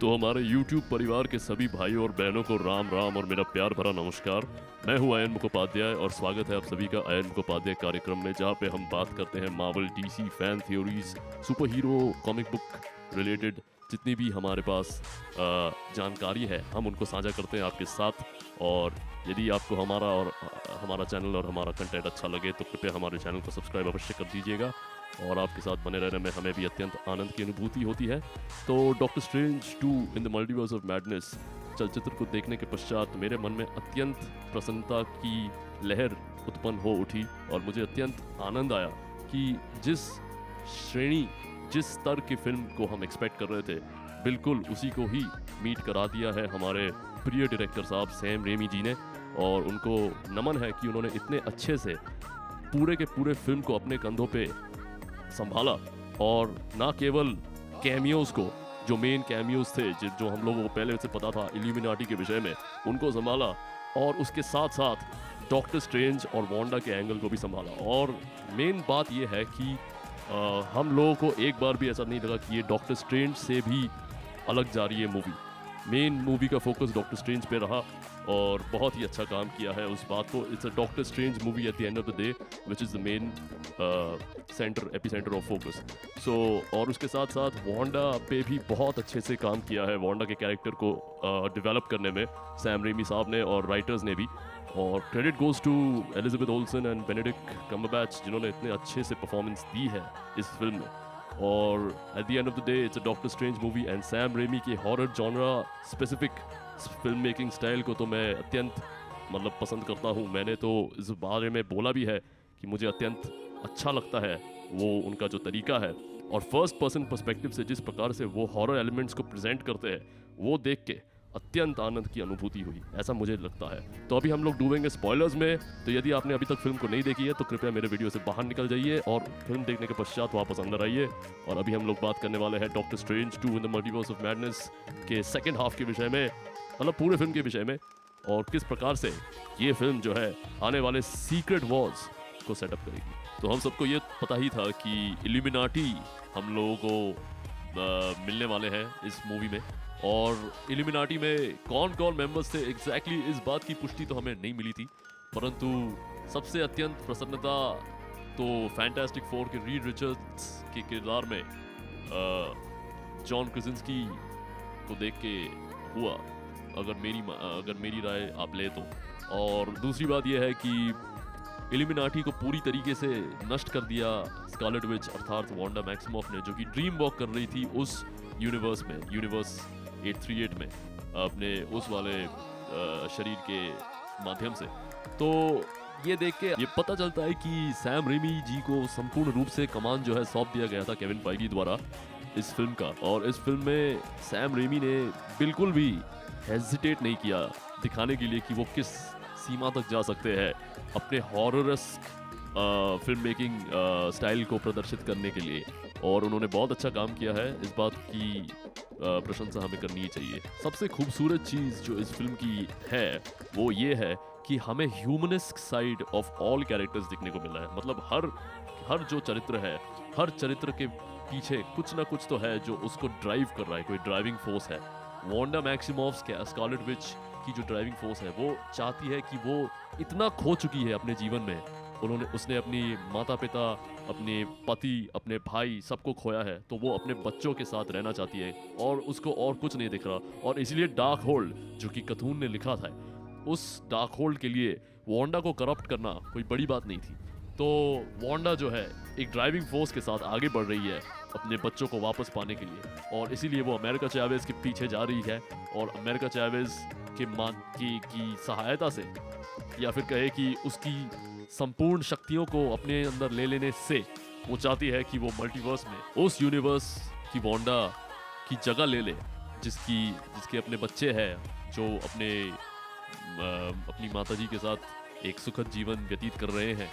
तो हमारे YouTube परिवार के सभी भाइयों और बहनों को राम राम और मेरा प्यार भरा नमस्कार। मैं हूँ अयन मुखोपाध्याय और स्वागत है आप सभी का अयन मुखोपाध्याय कार्यक्रम में, जहाँ पे हम बात करते हैं Marvel DC fan theories super hero comic book related जितनी भी हमारे पास जानकारी है, हम उनको साझा करते हैं आपके साथ। और यदि आपको हमारा और हमारा चैनल और हमारा कंटेंट अच्छा लगे तो कृपया हमारे चैनल को सब्सक्राइब अवश्य कर दीजिएगा। और आपके साथ बने रहने में हमें भी अत्यंत आनंद की अनुभूति होती है। तो Doctor Strange two in the multiverse of madness चलचित्र को देखने के पश्चात मेरे मन में अत्यंत प्रसन्नता की लहर उत्पन्न हो उठी और मुझे अत्यंत आनंद आया कि जिस श्रेणी, जिस स्तर की फ़िल्म को हम एक्सपेक्ट कर रहे थे, बिल्कुल उसी को ही मीट करा दिया है हमारे प्रिय डायरेक्टर साहब सैम रेमी जी ने। और उनको नमन है कि उन्होंने इतने अच्छे से पूरे के पूरे फ़िल्म को अपने कंधों पे संभाला और ना केवल कैमियोज को जो मेन कैमियोज थे जि- हम लोगों को पहले से पता था इल्यूमिनाटी के विषय में उनको संभाला और उसके साथ साथ डॉक्टर स्ट्रेंज और वांडा के एंगल को भी संभाला। और मेन बात यह है कि अ, हम लोगों को एक बार भी ऐसा नहीं लगा कि ये डॉक्टर स्ट्रेंज से भी अलग जा रही है मूवी मेन मूवी का फोकस डॉक्टर स्ट्रेंज पे रहा और बहुत ही अच्छा काम किया है उस बात को। It's a Doctor Strange movie at the end of the day which is the main center epicenter of focus so और उसके साथ साथ वांडा पे भी बहुत अच्छे से काम किया है वांडा के कैरेक्टर को डेवलप करने में सैम रेमी साहब ने और राइटर्स ने भी। और credit goes to Elizabeth Olsen and Benedict Cumberbatch जिन्होंने इतने अच्छे से परफॉर्मेंस दी है इस फ़िल्म में। और at the end of the day it's a Doctor Strange movie and Sam Raimi के horror genre specific film making style को तो मैं अत्यंत मतलब पसंद करता हूँ। मैंने तो इस बारे में बोला भी है कि मुझे अत्यंत अच्छा लगता है, वो उनका जो तरीका है। और फ़र्स्ट पर्सन पर्सपेक्टिव से जिस प्रकार से वो हॉरर एलिमेंट्स को प्रेजेंट करते हैं, वो देख के अत्यंत आनंद की अनुभूति हुई ऐसा मुझे लगता है। तो अभी हम लोग डूबेंगे स्पॉयलर्स में तो यदि आपने अभी तक फ़िल्म को नहीं देखी है तो कृपया मेरे वीडियो से बाहर निकल जाइए और फ़िल्म देखने के पश्चात वापस अंदर आइए। और अभी हम लोग बात करने वाले हैं Doctor Strange two in the multiverse of madness के सेकेंड हाफ़ के विषय में मतलब पूरे फ़िल्म के विषय में और किस प्रकार से ये फ़िल्म जो है आने वाले सीक्रेट वॉर्स को सेटअप करेगी। तो हम सबको ये पता ही था कि इल्यूमिनाटी हम लोगों को अ, मिलने वाले हैं इस मूवी में। और इल्यूमिनाटी में कौन कौन मेंबर्स थे एग्जैक्टली exactly इस बात की पुष्टि तो हमें नहीं मिली थी। परंतु सबसे अत्यंत प्रसन्नता तो फैंटास्टिक फोर के रीड रिचर्ड्स के किरदार में जॉन क्रिजिंस्की को देख के हुआ, अगर मेरी अगर मेरी राय आप ले तो। और दूसरी बात यह है कि एलिमिनाटी को पूरी तरीके से नष्ट कर दिया स्कारलेट विच अर्थात वांडा मैक्सिमॉफ ने, जो कि ड्रीम वॉक कर रही थी उस यूनिवर्स में यूनिवर्स 838 में अपने उस वाले शरीर के माध्यम से। तो ये देख के ये पता चलता है कि सैम रेमी जी को संपूर्ण रूप से कमान जो है सौंप दिया गया था केविन फाइगी द्वारा इस फ़िल्म का। और इस फ़िल्म में सैम रेमी ने बिल्कुल भी हेजिटेट नहीं किया दिखाने के लिए कि वो किस सीमा तक जा सकते हैं अपने हॉररस फ़िल्म मेकिंग स्टाइल को प्रदर्शित करने के लिए। और उन्होंने बहुत अच्छा काम किया है। इस बात की प्रशंसा हमें करनी ही चाहिए। सबसे खूबसूरत चीज़ जो इस फ़िल्म की है, वो ये है कि हमें humanistic side of all characters दिखने को मिला है। मतलब हर हर जो चरित्र है, हर चरित्र के पीछे कुछ ना कुछ तो है जो उसको ड्राइव कर रहा है। कोई ड्राइविंग फोर्स है। वांडा मैक्सिमॉफ्स के स्कारलेट विच की जो ड्राइविंग फोर्स है, वो चाहती है कि वो इतना खो चुकी है अपने जीवन में उन्होंने उसने अपनी माता पिता अपने पति अपने भाई सबको खोया है तो वो अपने बच्चों के साथ रहना चाहती है और उसको और कुछ नहीं दिख रहा। और इसलिए डार्क होल्ड जो कि कथून ने लिखा था उस डार्क होल्ड के लिए वोंडा को करप्ट करना कोई बड़ी बात नहीं थी। तो वांडा जो है एक ड्राइविंग फोर्स के साथ आगे बढ़ रही है अपने बच्चों को वापस पाने के लिए। और इसीलिए वो अमेरिका चावेज के पीछे जा रही है और अमेरिका चावेज के मान की, की सहायता से या फिर कहे कि उसकी संपूर्ण शक्तियों को अपने अंदर ले लेने से वो चाहती है कि वो मल्टीवर्स में, उस यूनिवर्स की वांडा की जगह ले ले, जिसकी, जिसके अपने बच्चे हैं, जो अपने अपनी माताजी के साथ एक सुखद जीवन व्यतीत कर रहे हैं।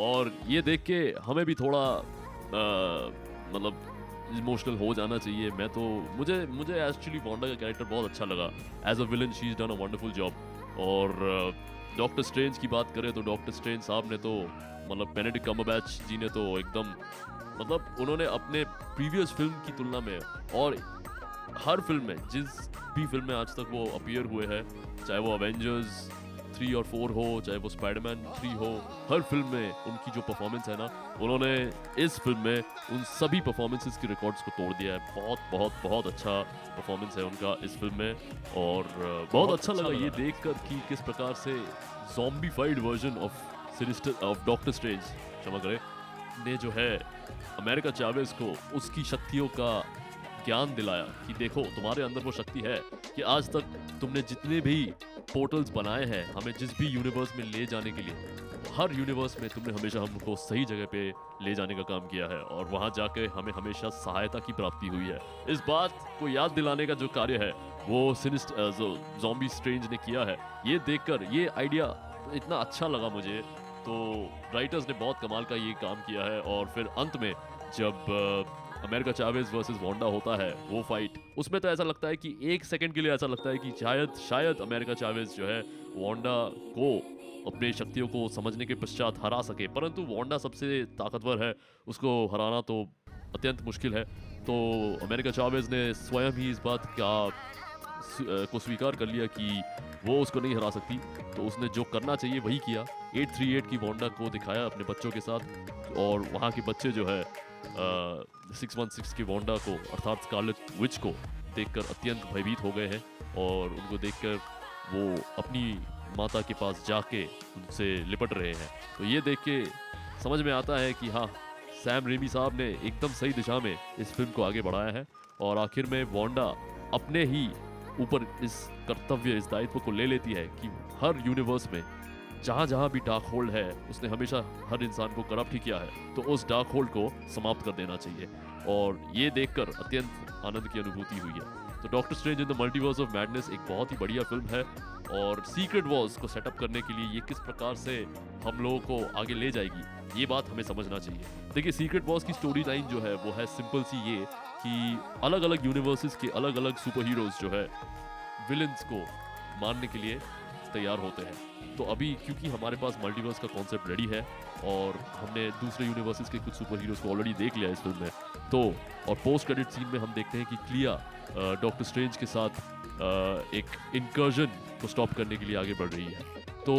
और ये देख के हमें भी थोड़ा मतलब इमोशनल हो जाना चाहिए। मैं तो मुझे मुझे एक्चुअली वांडा का कैरेक्टर बहुत अच्छा लगा। As a villain she is done a wonderful job और डॉक्टर स्ट्रेंज की बात करें तो डॉक्टर स्ट्रेंज साहब ने तो मतलब बेनेडिक कम्बरबैच जी ने तो एकदम मतलब उन्होंने अपने प्रीवियस फ़िल्म की तुलना में और हर फ़िल्म में, जिस भी फ़िल्म में आज तक वो अपियर हुए हैं, चाहे वो अवेंजर्स थ्री और फोर हो चाहे वो स्पाइडरमैन थ्री हो हर फ़िल्म में उनकी जो परफॉर्मेंस है ना उन्होंने इस फ़िल्म में उन सभी परफॉर्मेंसेस के रिकॉर्ड्स को तोड़ दिया है। बहुत बहुत बहुत अच्छा परफॉर्मेंस है उनका इस फ़िल्म में और बहुत, बहुत अच्छा अच्छा लगा लगा। ये देख कर कि किस प्रकार से zombified version of sinister of Doctor Strange क्षमा करें ने जो है अमेरिका चावेज को उसकी शक्तियों का ज्ञान दिलाया कि देखो तुम्हारे अंदर वो शक्ति है कि आज तक तुमने जितने भी पोर्टल्स बनाए हैं हमें जिस भी यूनिवर्स में ले जाने के लिए। हर यूनिवर्स में तुमने हमेशा हमको सही जगह पे ले जाने का काम किया है और वहाँ जाके हमें हमेशा सहायता की प्राप्ति हुई है। इस बात को याद दिलाने का जो कार्य है, वो सिनिस्ट जो जॉम्बी स्ट्रेंज ने किया है। ये देखकर, ये आइडिया इतना अच्छा लगा मुझे। तो राइटर्स ने बहुत कमाल का ये काम किया है और फिर अंत में जब अमेरिका चावेज वर्सेस वांडा होता है, वो फाइट उसमें तो ऐसा लगता है कि एक सेकंड के लिए ऐसा लगता है कि शायद शायद अमेरिका चावेज जो है, वांडा को अपने शक्तियों को समझने के पश्चात हरा सके। परंतु वांडा सबसे ताकतवर है, उसको हराना तो अत्यंत मुश्किल है। तो अमेरिका चावेज ने स्वयं ही इस बात का को स्वीकार कर लिया कि वो उसको नहीं हरा सकती। तो उसने जो करना चाहिए वही किया। 838 की वांडा को दिखाया अपने बच्चों के साथ, और वहाँ के बच्चे जो है सिक्स वन सिक्स की वांडा को, अर्थात स्कारलेट विच को देखकर अत्यंत भयभीत हो गए हैं और उनको देखकर वो अपनी माता के पास जाके उनसे लिपट रहे हैं। तो ये देख के समझ में आता है कि हाँ सैम रेमी साहब ने एकदम सही दिशा में इस फ़िल्म को आगे बढ़ाया है और आखिर में वोंडा अपने ही ऊपर इस कर्तव्य, इस दायित्व को ले लेती है कि हर यूनिवर्स में जहाँ जहाँ भी डार्क होल्ड है, उसने हमेशा हर इंसान को करप्ट ही किया है। तो उस डार्क होल्ड को समाप्त कर देना चाहिए। और ये देखकर अत्यंत आनंद की अनुभूति हुई है। तो Doctor Strange in the multiverse of madness एक बहुत ही बढ़िया फ़िल्म है। और सीक्रेट वॉर्स को सेटअप करने के लिए ये किस प्रकार से हम लोगों को आगे ले जाएगी, ये बात हमें समझना चाहिए। देखिए सीक्रेट वॉर्स की स्टोरी लाइन जो है, वो है सिंपल सी ये कि अलग अलग यूनिवर्सेस के अलग अलग सुपर हीरोज जो है विलन्स को मारने के लिए तैयार होते हैं। तो अभी क्योंकि हमारे पास मल्टीवर्स का कॉन्सेप्ट रेडी है और हमने दूसरे यूनिवर्सिस के कुछ सुपर हीरोज को ऑलरेडी देख लिया इस फ़िल्म में तो और पोस्ट क्रेडिट सीन में हम देखते हैं कि क्लिया डॉक्टर स्ट्रेंज के साथ एक इनकर्जन को स्टॉप करने के लिए आगे बढ़ रही है। तो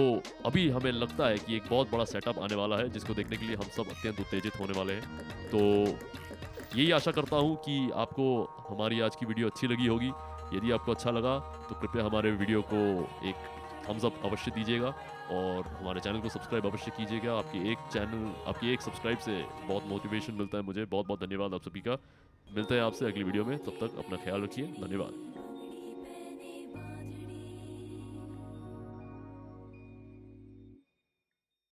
अभी हमें लगता है कि एक बहुत बड़ा सेटअप आने वाला है, जिसको देखने के लिए हम सब अत्यंत उत्तेजित होने वाले हैं। तो यही आशा करता हूँ कि आपको हमारी आज की वीडियो अच्छी लगी होगी। यदि आपको अच्छा लगा तो कृपया हमारे वीडियो को एक थम्स अप अवश्य दीजिएगा और हमारे चैनल को सब्सक्राइब अवश्य कीजिएगा। आपकी एक चैनल, आपकी एक सब्सक्राइब से बहुत मोटिवेशन मिलता है मुझे। बहुत बहुत धन्यवाद आप सभी का। मिलते हैं आपसे अगली वीडियो में। तब तक अपना ख्याल रखिए। धन्यवाद।